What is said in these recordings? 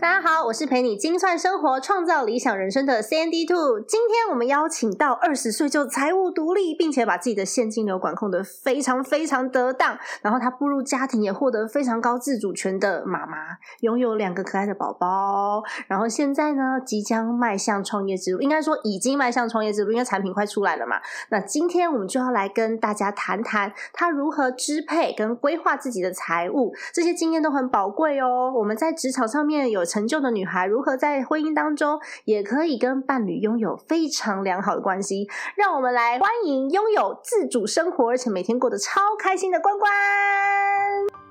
大家好，我是陪你精算生活、创造理想人生的 Sandy Two。今天我们邀请到二十岁就财务独立，并且把自己的现金流管控的非常非常得当，然后她步入家庭也获得非常高自主权的妈妈，拥有两个可爱的宝宝，然后现在呢即将迈向创业之路，应该说已经迈向创业之路，因为产品快出来了嘛。那今天我们就要来跟大家谈谈他如何支配跟规划自己的财务，这些经验都很宝贵哦。我们在职场上面有。成就的女孩如何在婚姻当中也可以跟伴侣拥有非常良好的关系？让我们来欢迎拥有自主生活，而且每天过得超开心的关关。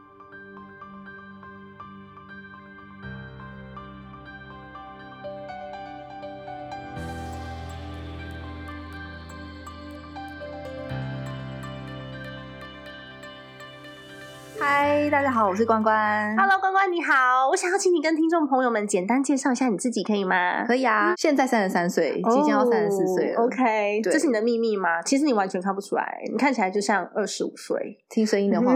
嗨，大家好，我是关关。Hello，关关你好，我想要请你跟听众朋友们简单介绍一下你自己，可以吗？可以啊，现在三十三岁，即将要三十四岁了。哦 OK，这是你的秘密吗？其实你完全看不出来，你看起来就像二十五岁。听声音的话，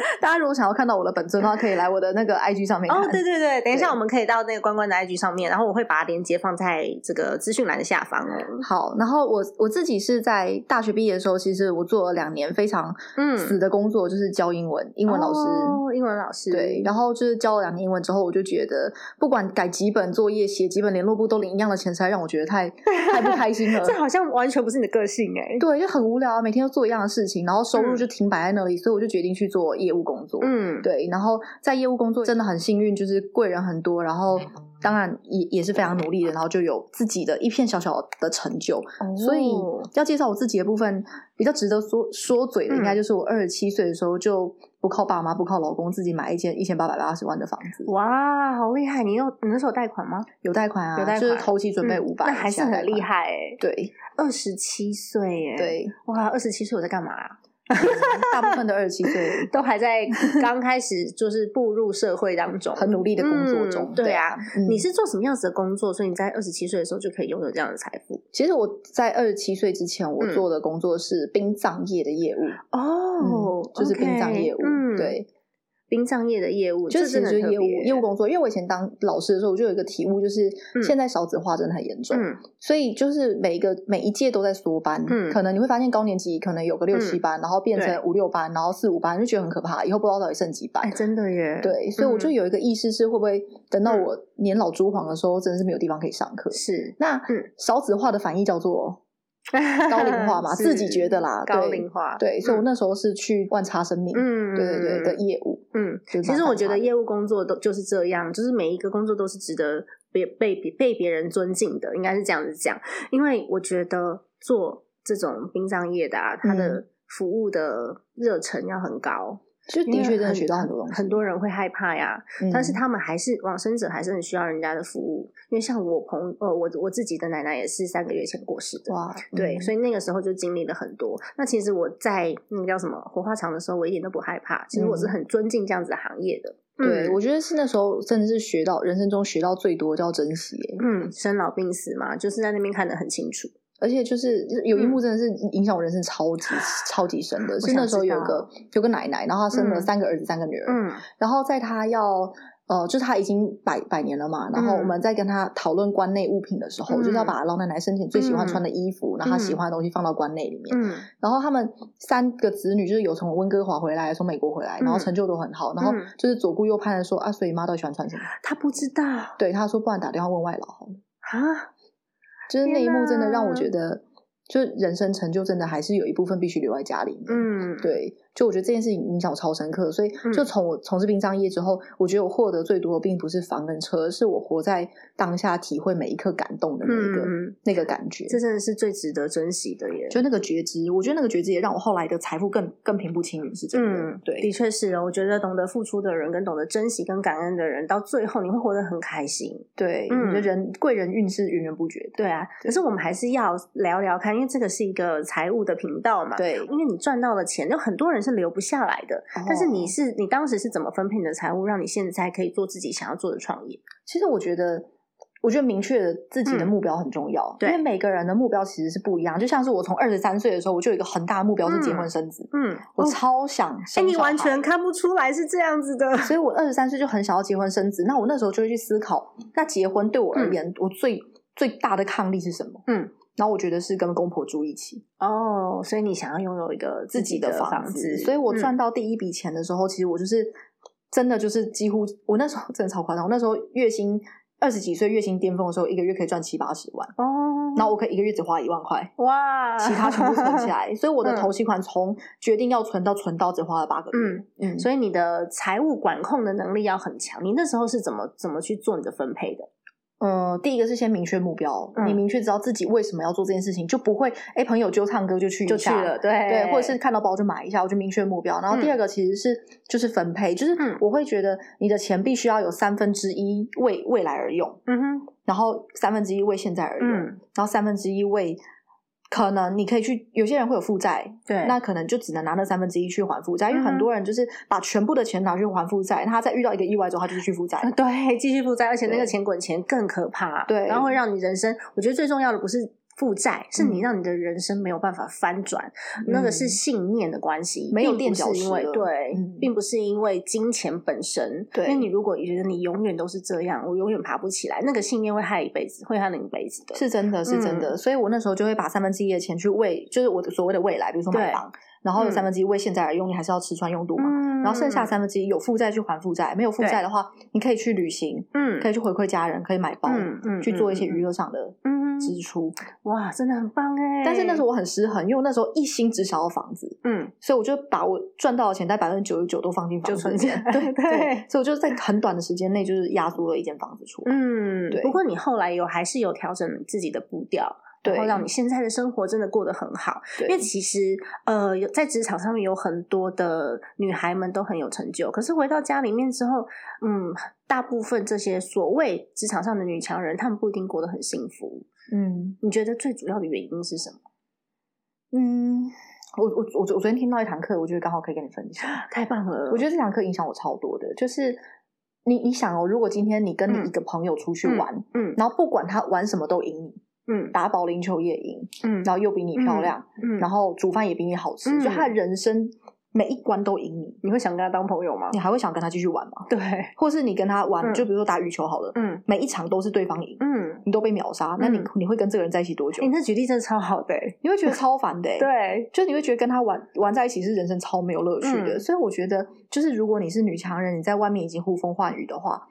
大家如果想要看到我的本尊的话，可以来我的那个 IG 上面。哦，对对对，等一下我们可以到那个关关的 IG 上面，然后我会把链接放在这个资讯栏的下方哦。好，然后我我自己是在大学毕业的时候，其实我做了两年非常嗯死的工作，就是教英文，英文老师。哦，英文老师，对，然后就是教了两年英文之后，我就觉得不管改几本作业、写几本联络簿，都领一样的钱，实在让我觉得太太不开心了。这好像完全不是你的个性哎。对，就很无聊啊，每天都做一样的事情，然后收入嗯就停摆在那里，所以我就决定去做业务工作。嗯，对，然后在业务工作真的很幸运，就是贵人很多，然后当然也也是非常努力的，然后就有自己的一片小小的成就。所以哦要介绍我自己的部分，比较值得说说嘴的，应嗯该就是我二十七岁的时候就不靠爸妈，不靠老公，自己买一间一千八百八十万的房子，哇，好厉害！你有你那时候贷款吗？有贷款啊，有贷款就是头期准备嗯五百、那还是很厉。害哎。对二十七岁哎，，对，哇，二十七岁我在干嘛啊？大部分的二十七岁 都还在 刚开始，就是步入社会当中，很努力的工作中。嗯对啊，嗯你是做什么样子的工作？所以你在二十七岁的时候就可以拥有这样的财富其实我在二十七岁之前，我嗯做的工作是殡葬业的业务，哦嗯就是殡葬业务。嗯，，对，殡葬业的业务，就是其实就是业务业务工作。因为我以前当老师的时候，我就有一个体悟，就是嗯现在少子化真的很严重，嗯所以就是每一个每一届都在缩班。嗯可能你会发现高年级可能有个六七班，然后变成五六班，然后四五班，就觉得很可怕，以后不知道到底剩几班哎，。真的耶，对，所以我就嗯有一个意识是，会不会等到我年老珠黄的时候，真的是没有地方可以上课？是那嗯少子化的反义叫做 高龄化嘛，自己觉得啦，高龄化，对，所以我那时候是去万差生命，嗯，对对对的业务。嗯，其实我觉得业务工作都就是这样，就是每一个工作都是值得被被被被别人尊敬的，应该是这样子讲。因为我觉得做这种殡葬业的啊，它嗯。的服务的热忱要很高，就的确真的学到很多东西。很多人会害怕呀，嗯但是他们还是往生者还是很需要人家的服务。因为像我朋呃我我自己的奶奶也是三个月前过世的，哇，对，嗯所以那个时候就经历了很多。那其实我在那个叫什么火化场的时候，我一点都不害怕。其实我是很尊敬这样子的行业的。对，嗯我觉得是那时候真的是学到人生中学到最多叫珍惜，嗯，生老病死嘛，就是在那边看得很清楚。而且就是有一幕真的是影响我人生超级、超级深的，是那时候有个有个奶奶，然后她生了嗯。三个儿子三个女儿，嗯。然后在她要。呃，就是她已经百百年了嘛，然后嗯。我们在跟她讨论关内物品的时候，嗯就是要把老奶奶生前最喜欢穿的衣服，然后她喜欢的东西放到关内里面。嗯。然后他们三个子女就是有从温哥华回来，从美国回来，然后嗯。成就都很好，然后嗯。就是左顾右盼的说啊，所以妈到底喜欢穿什么？她不知道。对，她说不然打电话问外老好了。啊，就是那一幕真的让我觉得，就是人生成就真的还是有一部分必须留在家里面。嗯，对，就我觉得这件事情影响我超深刻，所以嗯就从我从事殡葬业之后，我觉得我获得最多的并不是房跟车，是我活在当下，体会每一刻感动的那个、嗯那个感觉。这真的是最值得珍惜的耶。就那个觉知，我觉得那个觉知也让我后来的财富更更平步青云，是真的。嗯，对，的确是哦。我觉得懂得付出的人，跟懂得珍惜跟感恩的人，到最后你会活得很开心。对，嗯你的人贵人运是源源不绝的。对啊，可是我们还是要聊聊看，因为这个是一个财务的频道嘛。对，因为你赚到了钱，有很多人是留不下来的。但是你哦是你当时是怎么分配你的财务，让你现在可以做自己想要做的创业？其实我觉得，我觉得明确的自己的嗯目标很重要，对因为每个人的目标其实是不一样。就像是我从二十三岁的时候，我就有一个很大的目标是结婚生子，嗯，我哦超想你完全看不出来是这样子的。所以我二十三岁就很想要结婚生子。那我那时候就会去思考，那结婚对我而言，我最最大的抗力是什么？嗯，然后我觉得是跟公婆住一起，哦，所以你想要拥有一个自己己的房子，所以我嗯赚到第一笔钱的时候，其实我就是真的就是几乎，我那时候真的超夸张，我那时候月薪二十几岁月薪巅峰的时候，一个月可以赚七八十万，哦，然后我可以一个月只花一万块。哇，其他全部存起来，所以我的嗯头期款从决定要存到存到只花了八个月。嗯，嗯，所以你的财务管控的能力要很强。你那时候是怎么怎么去做你的分配的？呃，第一个是先明确目标，嗯。你明确知道自己为什么要做这件事情，就不会哎朋友就唱歌就去就去了，对对，或者是看到包就买一下，我就明确目标。然后第二个其实是就是分配，就是嗯。我会觉得你的钱必须要有三分之一为未来而用，嗯哼，然后三分之一为现在而用，嗯，然后三分之一为可能你可以去，有些人会有负债，对，那可能就只能拿那三分之一去还负债，因为很多人就是把全部的钱拿去还负债，他在遇到一个意外之后，他就去负债。对，继续负债，而且那个钱滚钱更可怕，对。然后会让你人生，我觉得最重要的不是负债，是你嗯。让你的人生没有办法翻转，那个是嗯。信念的关系，没有垫脚石因为对，嗯。并不是因为金钱本身，对因为你如果觉得你永远都是这样，我永远爬不起来，那个信念会害一辈子，会害你一辈子的，是真的，是真嗯。的。所以我那时候就会把三分之一的钱去为，就是我的所谓的未来，比如说买房，然后有嗯三分之一为现在而用，你还是要吃穿用度嘛。嗯。然后剩下三分之一有负债去还负债，没有负债的话，你可以去旅行，嗯可以去回馈家人，可以买包，嗯嗯去做一些娱乐上的嗯支出。哇，真的很棒哎！但是那时候我很失衡，因为我那时候一心只想要房子，嗯，所以我就把我赚到的钱，在百分之九十九都放进房就存起子里面。对对。所以我就在很短的时间内，就是压租了一间房子出来。嗯，对不过你后来有还是有调整自己的步调，对然后让你现在的生活真的过得很好。因为其实呃，有在职场上面有很多的女孩们都很有成就，可是回到家里面之后，嗯，大部分这些所谓职场上的女强人，她们不一定过得很幸福。嗯你觉得最主要的原因是什么？嗯，我我我我昨天听到一堂课，我觉得刚好可以跟你分享。太棒了！我觉得这堂课影响我超多的，就是你你想哦，如果今天你跟嗯你一个朋友出去嗯玩，嗯然后不管他玩什么都赢你，嗯打保龄球也赢，嗯然后又比你漂亮，嗯，然后煮饭也比你好吃，嗯就他的人生每一关都赢你，你会想跟他当朋友吗？你还会想跟他继续玩吗？对，或是你跟他玩，嗯。就比如说打羽球好了，嗯。每一场都是对方赢，嗯，你都被秒杀，那你嗯你会跟这个人在一起多久？你？那举例真的超好的欸，你会觉得超烦的、欸，对，就你会觉得跟他玩玩在一起是人生超没有乐趣的，嗯。所以我觉得，就是如果你是女强人，你在外面已经呼风唤雨的话，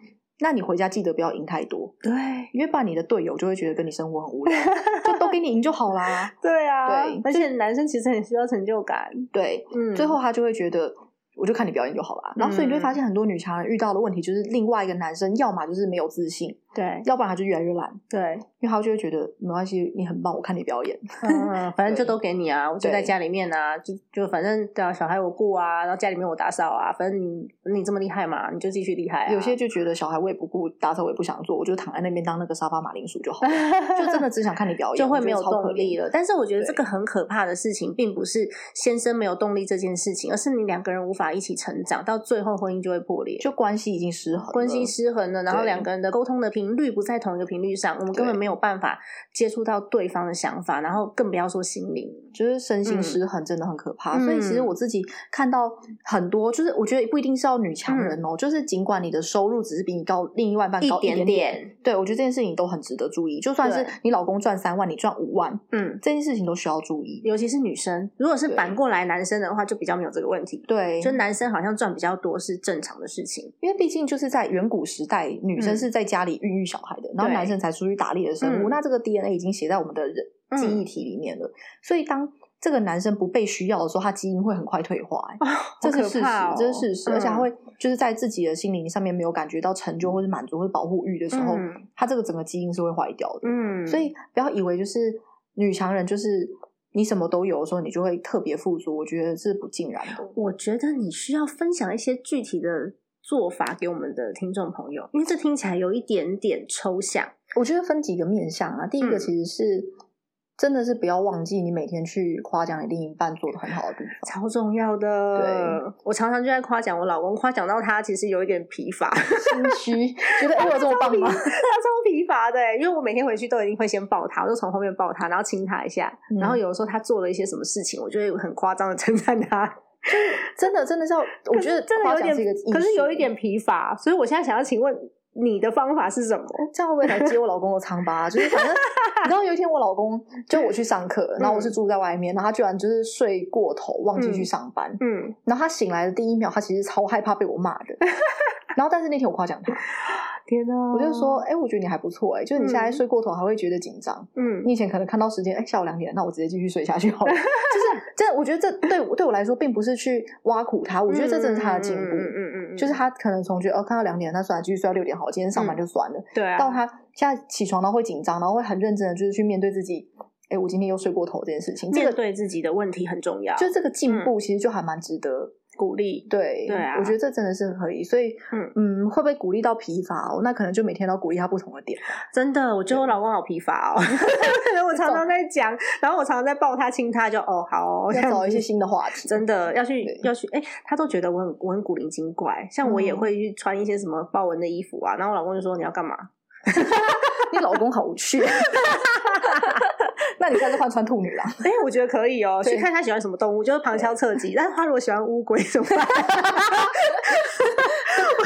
那你回家记得不要赢太多，对，因为不然你的队友就会觉得跟你生活很无聊，就都给你赢就好啦。对啊，对而且男生其实很需要成就感，对，嗯最后他就会觉得。我就看你表演就好啦。然后所以你会嗯发现很多女强人遇到的问题就是另外一个男生，要么就是没有自信，对。要不然他就越来越懒，对，因为他就会觉得没关系，你很棒，我看你表演。嗯，反正就都给你啊，我就在家里面啊，就就反正对啊，小孩我顾啊，然后家里面我打扫啊，反正你你这么厉害嘛，你就继续厉害啊。有些就觉得小孩我也不顾，打扫我也不想做，我就躺在那边当那个沙发马铃薯就好了，就真的只想看你表演，就会没有动力了。但是我觉得这个很可怕的事情，并不是先生没有动力这件事情，而是你两个人无法一起成长，到最后婚姻就会破裂。就关系已经失衡，关系失衡了，然后两个人的沟通的频率不在同一个频率上，我们根本没有办法接触到对方的想法，然后更不要说心灵。就是身心嗯失衡真的很可怕。嗯所以其实我自己看到很多，就是我觉得不一定是要女强人哦，就是尽管你的收入只是比你高另外一半高一点点点对我觉得这件事情都很值得注意。就算是你老公赚三万，你赚五万，嗯，这件事情都需要注意。尤其是女生，如果是反过来男生的话，就比较没有这个问题。对，就男生好像赚比较多是正常的事情。因为毕竟就是在远古时代，女生嗯是在家里孕育小孩的，然后男生才出去打猎的生物。嗯那这个 DNA 已经写在我们的人嗯记忆体里面了。所以当这个男生不被需要的时候，他基因会很快退化、欸，这是事实，哦这是事实，而且他嗯会就是在自己的心灵上面没有感觉到成就或者满足或者保护欲的时候，嗯他这个整个基因是会坏掉的。嗯，所以不要以为就是女强人就是你什么都有的时候，你就会特别富足，我觉得是不尽然的。我觉得你需要分享一些具体的做法给我们的听众朋友，因为这听起来有一点点抽象。我觉得分几个面向啊，第一个嗯其实是、真的是不要忘记你每天去夸奖你另一半做的很好的地方。超重要的，对，我常常就在夸奖我老公，夸奖到他其实有一点疲乏，心虚，觉得哎、我有这么棒吗？他超疲乏的欸，因为我每天回去都一定会先抱他，我就从后面抱他，然后亲他一下，嗯然后有的时候他做了一些什么事情，我就会很夸张的称赞他。真的真的是要，我觉得真的有点可是有一点疲乏，所以我现在想要请问你的方法是什么？这样会不会来接我老公的疮疤？就是反正你知道有一天我老公就我去上课，然后我是住在外面，然后他居然就是睡过头忘记去上班，嗯，然后他醒来的第一秒，他其实超害怕被我骂的。然后但是那天我夸奖他，天哪！我就说，哎、我觉得你还不错，哎，就是你现在嗯睡过头还会觉得紧张。嗯，你以前可能看到时间，哎，下午两点，那我直接继续睡下去好了。就是真的，我觉得这对我对我来说，并不是去挖苦他，我觉得这真的是他的进步。嗯嗯嗯嗯，就是他可能从觉得哦看到两点，那算了，继续睡到六点好了，今天上班就算了。对啊，到他现在起床，然后会紧张，然后会很认真的，就是去面对自己，哎，我今天又睡过头这件事情。这个面对自己的问题很重要，就这个进步，其实就还蛮值得。鼓励。对，对啊我觉得这真的是可以。所以，嗯嗯，会不会鼓励到疲乏、哦？那可能就每天都鼓励他不同的点。真的，我觉得我老公好疲乏哦，我常常在讲，然后我常常在抱他亲他，就哦好要找一些新的话题。真的要去要去，哎、他都觉得我很我很古灵精怪，像我也嗯会去穿一些什么豹纹的衣服啊，然后我老公就说你要干嘛？你老公好无趣。那你下次换穿兔女郎。哎、我觉得可以哦，对去看他喜欢什么动物，就是旁敲侧击。但是他如果喜欢乌龟怎么办？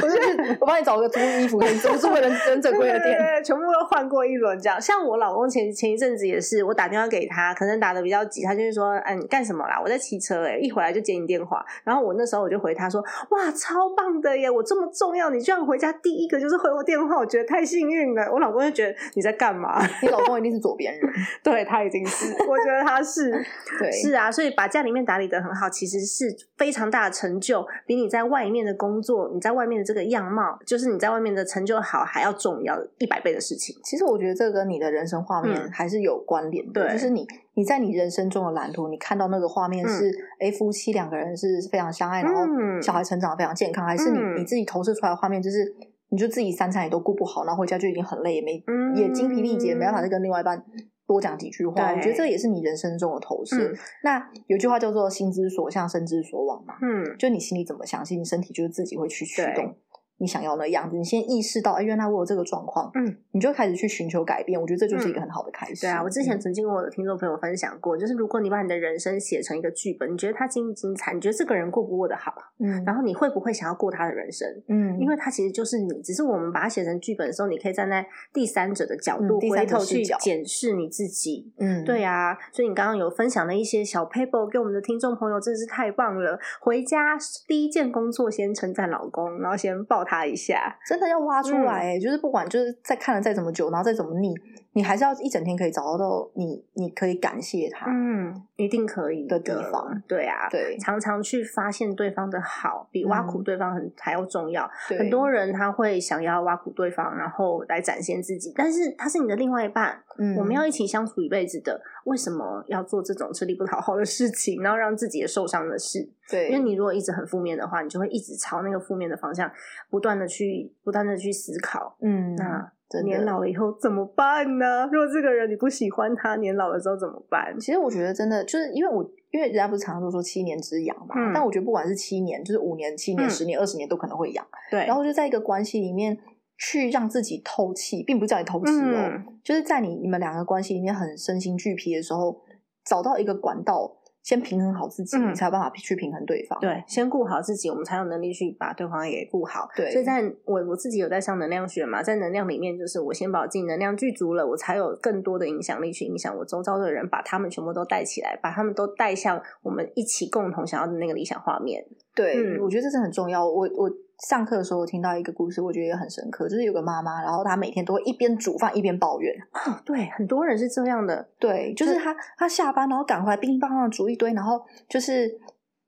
我就是我帮你找个租衣服可以租住忍忍者龟的店。全部都换过一轮这样。像我老公前前一阵子也是，我打电话给他，可能打的比较急，他就是说：“哎，你干什么啦？我在骑车哎、一回来就接你电话。”然后我那时候我就回他说：“哇，超棒的耶！我这么重要，你居然回家第一个就是回我电话，我觉得太幸运了。”我老公就觉得你在干嘛？你老公一定是左边人。对他已经是，我觉得他是。对，是啊，所以把家里面打理得很好，其实是非常大的成就，比你在外面的工作，你在外面的这个样貌，就是你在外面的成就好还要重要一百倍的事情。其实我觉得这跟你的人生画面嗯。还是有关联的，对。就是你你在你人生中的蓝图，你看到那个画面是，哎、夫妻两个人是非常相爱，然后嗯。小孩成长得非常健康，还是你嗯。你自己投射出来的画面就是，你就自己三餐也都顾不好，然后回家就已经很累，也没、嗯也精疲力竭，没办法再跟另外一半多讲几句话。我觉得这也是你人生中的投射。嗯那有句话叫做“心之所向，身之所往”嘛，嗯，就你心里怎么想，其实你身体就是自己会去驱动你想要的样子。你先意识到，哎，原来我有这个状况，嗯，你就开始去寻求改变。我觉得这就是一个很好的开始。对啊，我之前嗯曾经跟我的听众朋友分享过，就是如果你把你的人生写成一个剧本，你觉得他精不精彩？你觉得这个人过不过得好？嗯然后你会不会想要过他的人生？嗯，因为他其实就是你，只是我们把它写成剧本的时候，你可以站在第三者的角度嗯第三回头去者视角检视你自己。嗯对啊，所以你刚刚有分享了一些小 paper 给我们的听众朋友，真的是太棒了。回家第一件工作先称赞老公，然后先抱他一下。真的要挖出嗯来、欸，就是不管就是再看了再怎么久，然后再怎么腻，你还是要一整天可以找到你你可以感谢他。嗯，一定可以的地方。对啊，对常常去发现对方的好，比挖苦对方很还要重要。对，很多人他会想要挖苦对方，然后来展现自己，但是他是你的另外一半，嗯我们要一起相处一辈子的，为什么要做这种吃力不讨好的事情，然后让自己也受伤的事？对，因为你如果一直很负面的话，你就会一直朝那个负面的方向不断的去不断的去思考。嗯，那年老了以后怎么办呢？如果这个人你不喜欢他，年老了之后怎么办？其实我觉得真的就是因为我，因为人家不是常常都说七年之痒嘛，嗯但我觉得不管是七年，就是五年、七年、嗯十年、二十年都可能会痒。对，然后就在一个关系里面去让自己透气，并不是叫你偷吃哦，嗯就是在你你们两个关系里面很身心俱疲的时候，找到一个管道，先平衡好自己，嗯你才有办法去平衡对方。对，先顾好自己，我们才有能力去把对方也顾好。对所以在我我自己有在上能量学嘛，在能量里面，就是我先把我自己能量具足了，我才有更多的影响力去影响我周遭的人，把他们全部都带起来，把他们都带向我们一起共同想要的那个理想画面。对，嗯我觉得这是很重要。我我上课的时候听到一个故事，我觉得也很深刻，就是有个妈妈，然后她每天都会一边煮饭一边抱怨。哦，对，很多人是这样的，对，就是她她下班然后赶回来，乒乒乓乓煮一堆，然后就是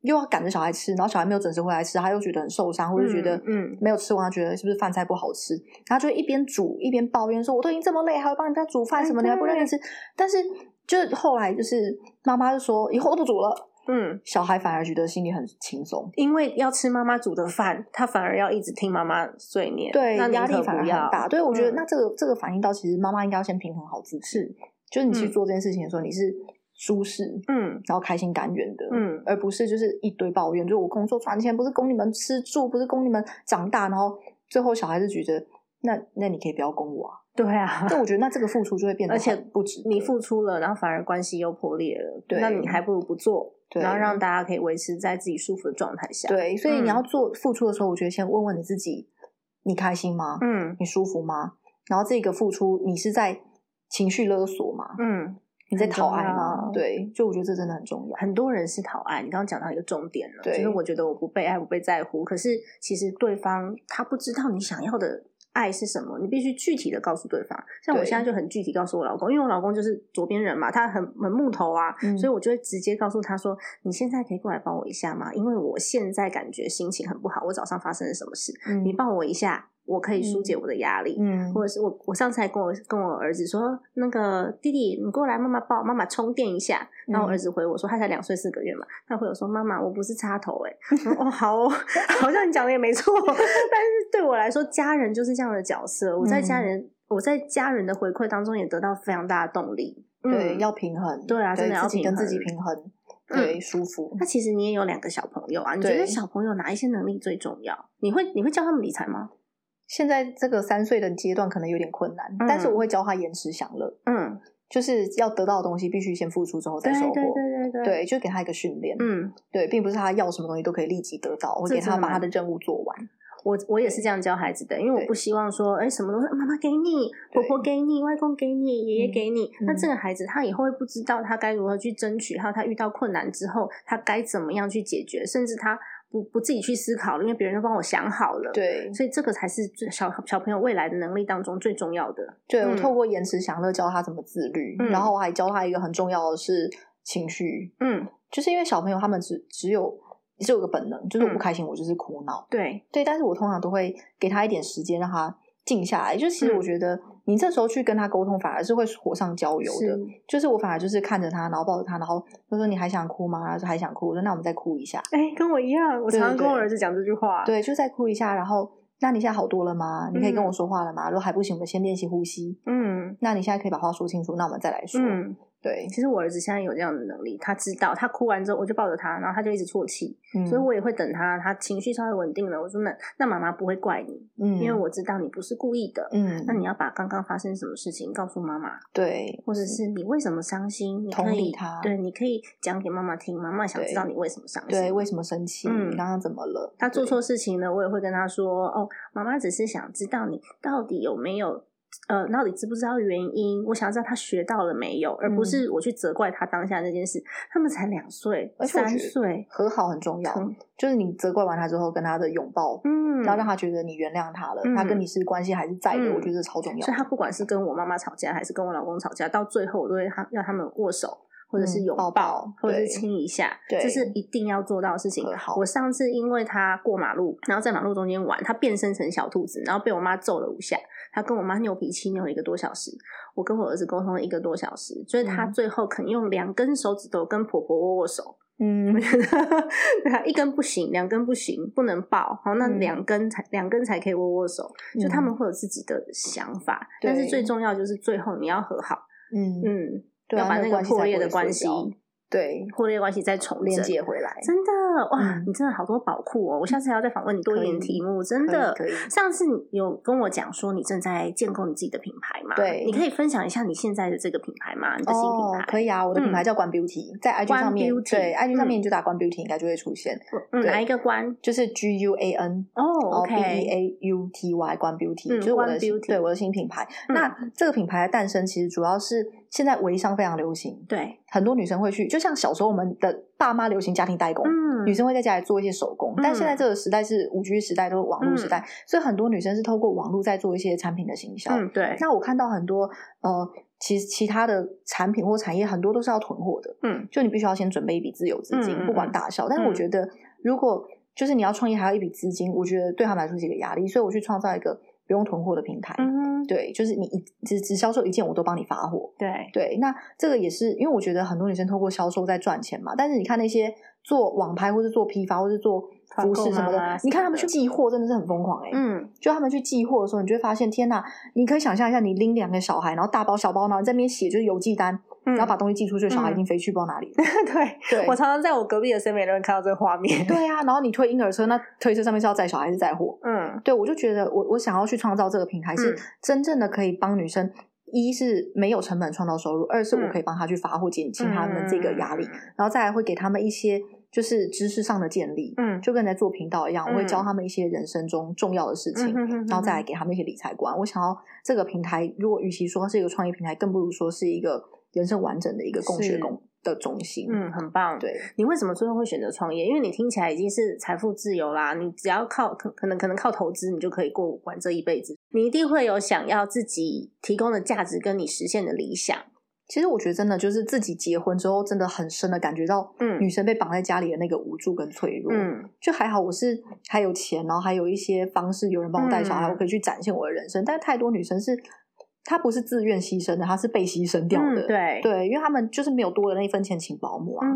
又要赶着小孩吃，然后小孩没有准时回来吃，她又觉得很受伤，或者觉得嗯嗯没有吃完，她觉得是不是饭菜不好吃，然后就会一边煮一边抱怨说：“我都已经这么累，还要帮人家煮饭什么，哎你还不认真吃。”但是就是后来就是妈妈就说：“以后都不煮了。”嗯，小孩反而觉得心里很轻松。因为要吃妈妈煮的饭，他反而要一直听妈妈碎念，对，那压力反而很大。对，我觉得嗯那这个这个反映到，其实妈妈应该要先平衡好自己，是就是你去嗯做这件事情的时候，你是舒适，嗯然后开心甘愿的，嗯而不是就是一堆抱怨，就我工作赚钱不是供你们吃住，不是供你们长大，然后最后小孩子觉得，那那你可以不要供我啊。对啊，但我觉得那这个付出就会变得而且不值你付出了，然后反而关系又破裂了，对那你还不如不做，对然后让大家可以维持在自己舒服的状态下。，对，所以你嗯要做付出的时候，我觉得先问问你自己，你开心吗？嗯你舒服吗？然后这个付出，你是在情绪勒索吗？嗯，你在讨爱吗？对，就我觉得这真的很重要。很多人是讨爱，你刚刚讲到一个重点了，就是我觉得我不被爱，不被在乎，可是其实对方他不知道你想要的爱是什么，你必须具体的告诉对方。像我现在就很具体告诉我老公，因为我老公就是左边人嘛，他很很木头啊，嗯所以我就会直接告诉他说：“你现在可以过来帮我一下吗？因为我现在感觉心情很不好，我早上发生了什么事，嗯你帮我一下，我可以疏解我的压力。嗯或者是我，我上次还跟我跟我儿子说，那个弟弟，你过来，妈妈抱，妈妈充电一下。然后我嗯儿子回我说，他才两岁四个月嘛，他回我说，妈妈，我不是插头、欸，哎，哦，好哦，好像你讲的也没错，但是对我来说，家人就是这样的角色，我在家嗯人，我在家人的回馈当中也得到非常大的动力。对，嗯要平衡。对啊真的要跟自己平平衡，嗯对，舒服。那其实你也有两个小朋友啊，你觉得小朋友哪一些能力最重要？你会你会教他们理财吗？现在这个三岁的阶段可能有点困难，嗯但是我会教他延迟享乐，嗯，就是要得到的东西必须先付出之后再收获。对对对对对，对就给他一个训练。嗯，对，并不是他要什么东西都可以立即得到，我给他把他的任务做完。我我也是这样教孩子的，因为我不希望说，哎，什么都是妈妈给你，婆婆给你，外公给你，爷爷给你。那嗯这个孩子他以后会不知道他该如何去争取，还有他遇到困难之后，他该怎么样去解决，甚至他不不自己去思考了，因为别人都帮我想好了。，对，所以这个才是最小小朋友未来的能力当中最重要的。对我嗯透过延迟享乐教他怎么自律，嗯然后我还教他一个很重要的是情绪，嗯，就是因为小朋友他们只只有只有个本能，就是我不嗯开心我就是哭闹，对，对，但是我通常都会给他一点时间让他静下来，就其实嗯我觉得你这时候去跟他沟通，反而是会火上浇油的是。就是我反而就是看着他，然后抱着他，然后他说你还想哭吗？他说还想哭，我说那我们再哭一下。哎，跟我一样，我常常跟我儿子讲这句话。，对，就再哭一下，然后那你现在好多了吗？你可以跟嗯我说话了吗？如果还不行，我们先练习呼吸。嗯那你现在可以把话说清楚，那我们再来说。嗯。对，其实我儿子现在有这样的能力，他知道，他哭完之后，我就抱着他，然后他就一直啜泣，嗯所以我也会等他，他情绪稍微稳定了，我说那那妈妈不会怪你，嗯，因为我知道你不是故意的，嗯，那你要把刚刚发生什么事情告诉妈妈，对，或者是你为什么伤心，你可以他对，你可以讲给妈妈听，妈妈想知道你为什么伤心，对，为什么生气？嗯你刚刚怎么了？他做错事情了，我也会跟他说：“哦，妈妈只是想知道你到底有没有，呃，到底知不知道原因？我想要知道他学到了没有，而不是我去责怪他当下那件事。他们才两岁、三岁，和好很重要从，就是你责怪完他之后，跟他的拥抱，嗯，然后让他觉得你原谅他了，嗯他跟你是关系还是在的，嗯我觉得超重要所以。他不管是跟我妈妈吵架，还是跟我老公吵架，到最后我都会他要他们握手。”或者是嗯拥抱抱或者是亲一下，对这是一定要做到的事情我上次因为他过马路，然后在马路中间玩，他变身成小兔子，然后被我妈揍了五下。他跟我妈扭脾气扭了一个多小时，我跟我儿子沟通了一个多小时，所以他嗯最后肯用两根手指头跟婆婆握握手。嗯 我，觉得一根不行，两根不行，不能抱，好，那嗯两根才两根才可以握握手。就他们会有自己的想法，但是最重要就是最后你要和好，嗯嗯，对啊要把那个破裂的关系对破裂关系再重连整。接回来，真的哇，嗯你真的好多宝库哦！我下次还要再访问你多一点题目，真的可以上次你有跟我讲说你正在建构你自己的品牌嘛？对你可以分享一下你现在的这个品牌吗？你的新品哦牌？，可以啊，我的品牌叫关 Beauty，在 IG 上面，Beauty，对 IG 上面嗯你就打关 Beauty 应该就会出现，嗯，哪一个关？就是 G U A N 哦然后 B E，OK，A U T Y 关 Beauty，、嗯就是我的 Beauty 对我的新品牌。嗯那这个品牌的诞生，其实主要是现在微商非常流行，对，很多女生会去，就像小时候我们的爸妈流行家庭代工，嗯，女生会在家里做一些手工。但现在嗯这个时代是五 G 时代，都是网络时代，所以很多女生是透过网络在做一些产品的行销。嗯，对，那我看到很多呃，其实其他的产品或产业很多都是要囤货的，嗯。就你必须要先准备一笔自有资金，不管大小。但是我嗯。觉得，如果就是你要创业还要一笔资金，我觉得对他们来说是一个压力，所以我去创造一个不用囤货的平台。嗯，对，就是你一只只销售一件，我都帮你发货。对，对，那这个也是因为我觉得很多女生透过销售在赚钱嘛，但是你看那些做网拍或是做批发或是做服饰什么的你看他们去寄货真的是很疯狂哎、嗯，就他们去寄货的时候，你就会发现，天哪！你可以想象一下，你拎两个小孩，然后大包小包，然后在那边写就是邮寄单，嗯然后把东西寄出去，小孩已嗯经飞去不知道哪里。对，对我常常在我隔壁的 Seven Eleven 看到这个画面。对啊，然后你推婴儿车，那推车上面是要载小孩还是载货？嗯对，我就觉得我我想要去创造这个平台，是嗯真正的可以帮女生，一是没有成本创造收入，二是我嗯可以帮她去发货，减轻他们这个压力，然后再来会给他们一些就是知识上的建立，嗯就跟在做频道一样，我会嗯教他们一些人生中重要的事情，然后再来给他们一些理财观。我想要这个平台，如果与其说是一个创业平台，更不如说是一个人生完整的一个共学工的中心。嗯，很棒。对，你为什么最后会选择创业？因为你听起来已经是财富自由啦，你只要靠可可能可能靠投资，你就可以过完这一辈子。你一定会有想要自己提供的价值跟你实现的理想。其实我觉得真的就是自己结婚之后，真的很深的感觉到，嗯女生被绑在家里的那个无助跟脆弱。嗯就还好，我是还有钱，然后还有一些方式，有人帮我带小孩，嗯我可以去展现我的人生。但太多女生是，她不是自愿牺牲的，她是被牺牲掉的。嗯，对，对，因为他们就是没有多的那一分钱请保姆啊，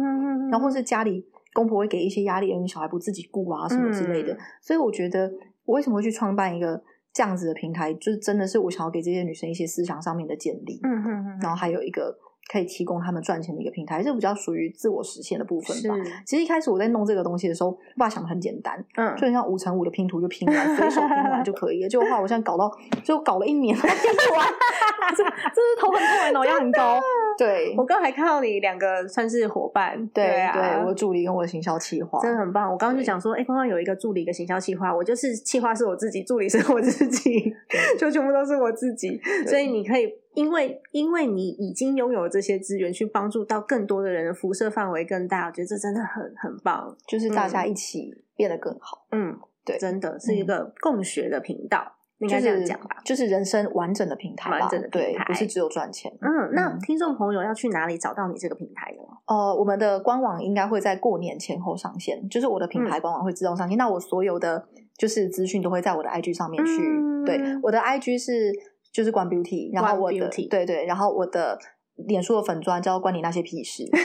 然后或是家里公婆会给一些压力，因为小孩不自己顾啊什么之类的。嗯所以我觉得，我为什么会去创办一个这样子的平台，就是真的是我想要给这些女生一些思想上面的建立，嗯，然后还有一个可以提供他们赚钱的一个平台，这比较属于自我实现的部分吧。其实一开始我在弄这个东西的时候，我把想的很简单，嗯就很像五乘五的拼图就拼完，随手拼完就可以了。结果话我现在搞到，就搞了一年还拼不完，这这是头很痛，脑压很高。对我刚刚还看到你两个算是伙伴，对啊，对，我的助理跟我的行销企划，真的很棒。我刚刚就讲说，哎、刚刚有一个助理，一个行销企划，我就是企划是我自己，助理是我自己，就全部都是我自己。所以你可以，因为因为你已经拥有这些资源，去帮助到更多的人，辐射范围更大。我觉得这真的很很棒。就是大家一起变得更好，嗯，对真的是一个共学的频道，应该这就是样讲吧。就是人生完整的平台吧，完整的平对，台不是只有赚钱。嗯，那嗯听众朋友要去哪里找到你这个平台呢？呃，我们的官网应该会在过年前后上线，就是我的品嗯牌官网会自动上线。那我所有的就是资讯都会在我的 IG 上面去。嗯对，我的 IG 是就是关 Beauty，然后我的对对，然后我的。脸书的粉砖叫关你那些屁事，为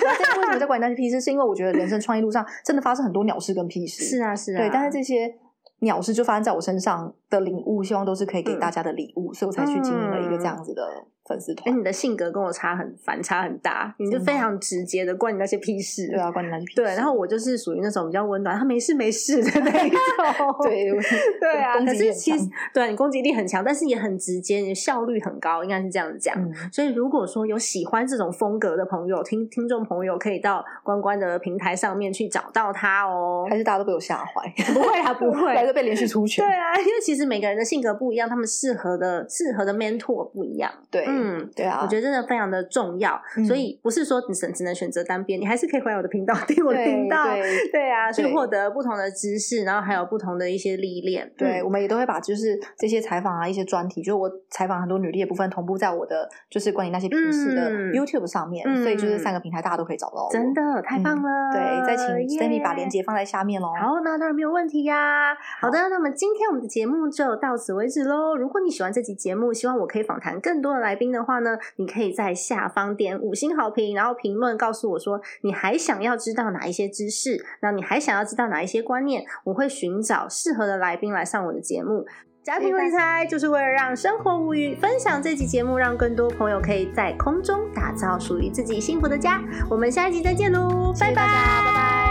什么叫关你那些屁事？是因为我觉得人生创业路上真的发生很多鸟事跟屁事。是啊，是啊，对，但是这些鸟事就发生在我身上的领悟，希望都是可以给嗯大家的礼物，所以我才去经营了一个这样子的粉丝团哎、团。你的性格跟我差很反差很大，你就非常直接的关你那些屁事。对啊，关你那些屁事。对，然后我就是属于那种比较温暖，他没事没事的那一种。对 对啊，可是其实强对你攻击力很强，但是也很直接，你的效率很高，应该是这样子讲。嗯，所以如果说有喜欢这种风格的朋友，听听众朋友可以到关关的平台上面去找到他哦。还是大家都被我吓坏，不会啊，不会，来个被连续出拳对。啊，因为其实每个人的性格不一样，他们适合的适合的 mentor 不一样。对，嗯，对啊，我觉得真的非常的重要，嗯所以不是说你只只能选择单边，你还是可以回来我的频道听我频道，对对啊，去获得不同的知识，然后还有不同的一些历练。对，嗯我们也都会把就是这些采访啊，一些专题，就是我采访很多履历的部分，同步在我的就是关于那些平时的嗯 YouTube 上面，嗯所以就是三个平台大家都可以找到。真的太棒了，对，再请 Stanley 把链接。放在下面喽。好，那当然没有问题呀。好的，那么今天我们的节目就到此为止喽。如果你喜欢这集节目，希望我可以访谈更多的来宾的话呢，你可以在下方点五星好评，然后评论告诉我说你还想要知道哪一些知识，那你还想要知道哪一些观念，我会寻找适合的来宾来上我的节目。家庭理财就是为了让生活无虞，分享这期节目，让更多朋友可以在空中打造属于自己幸福的家。我们下一集再见喽，拜拜，拜拜。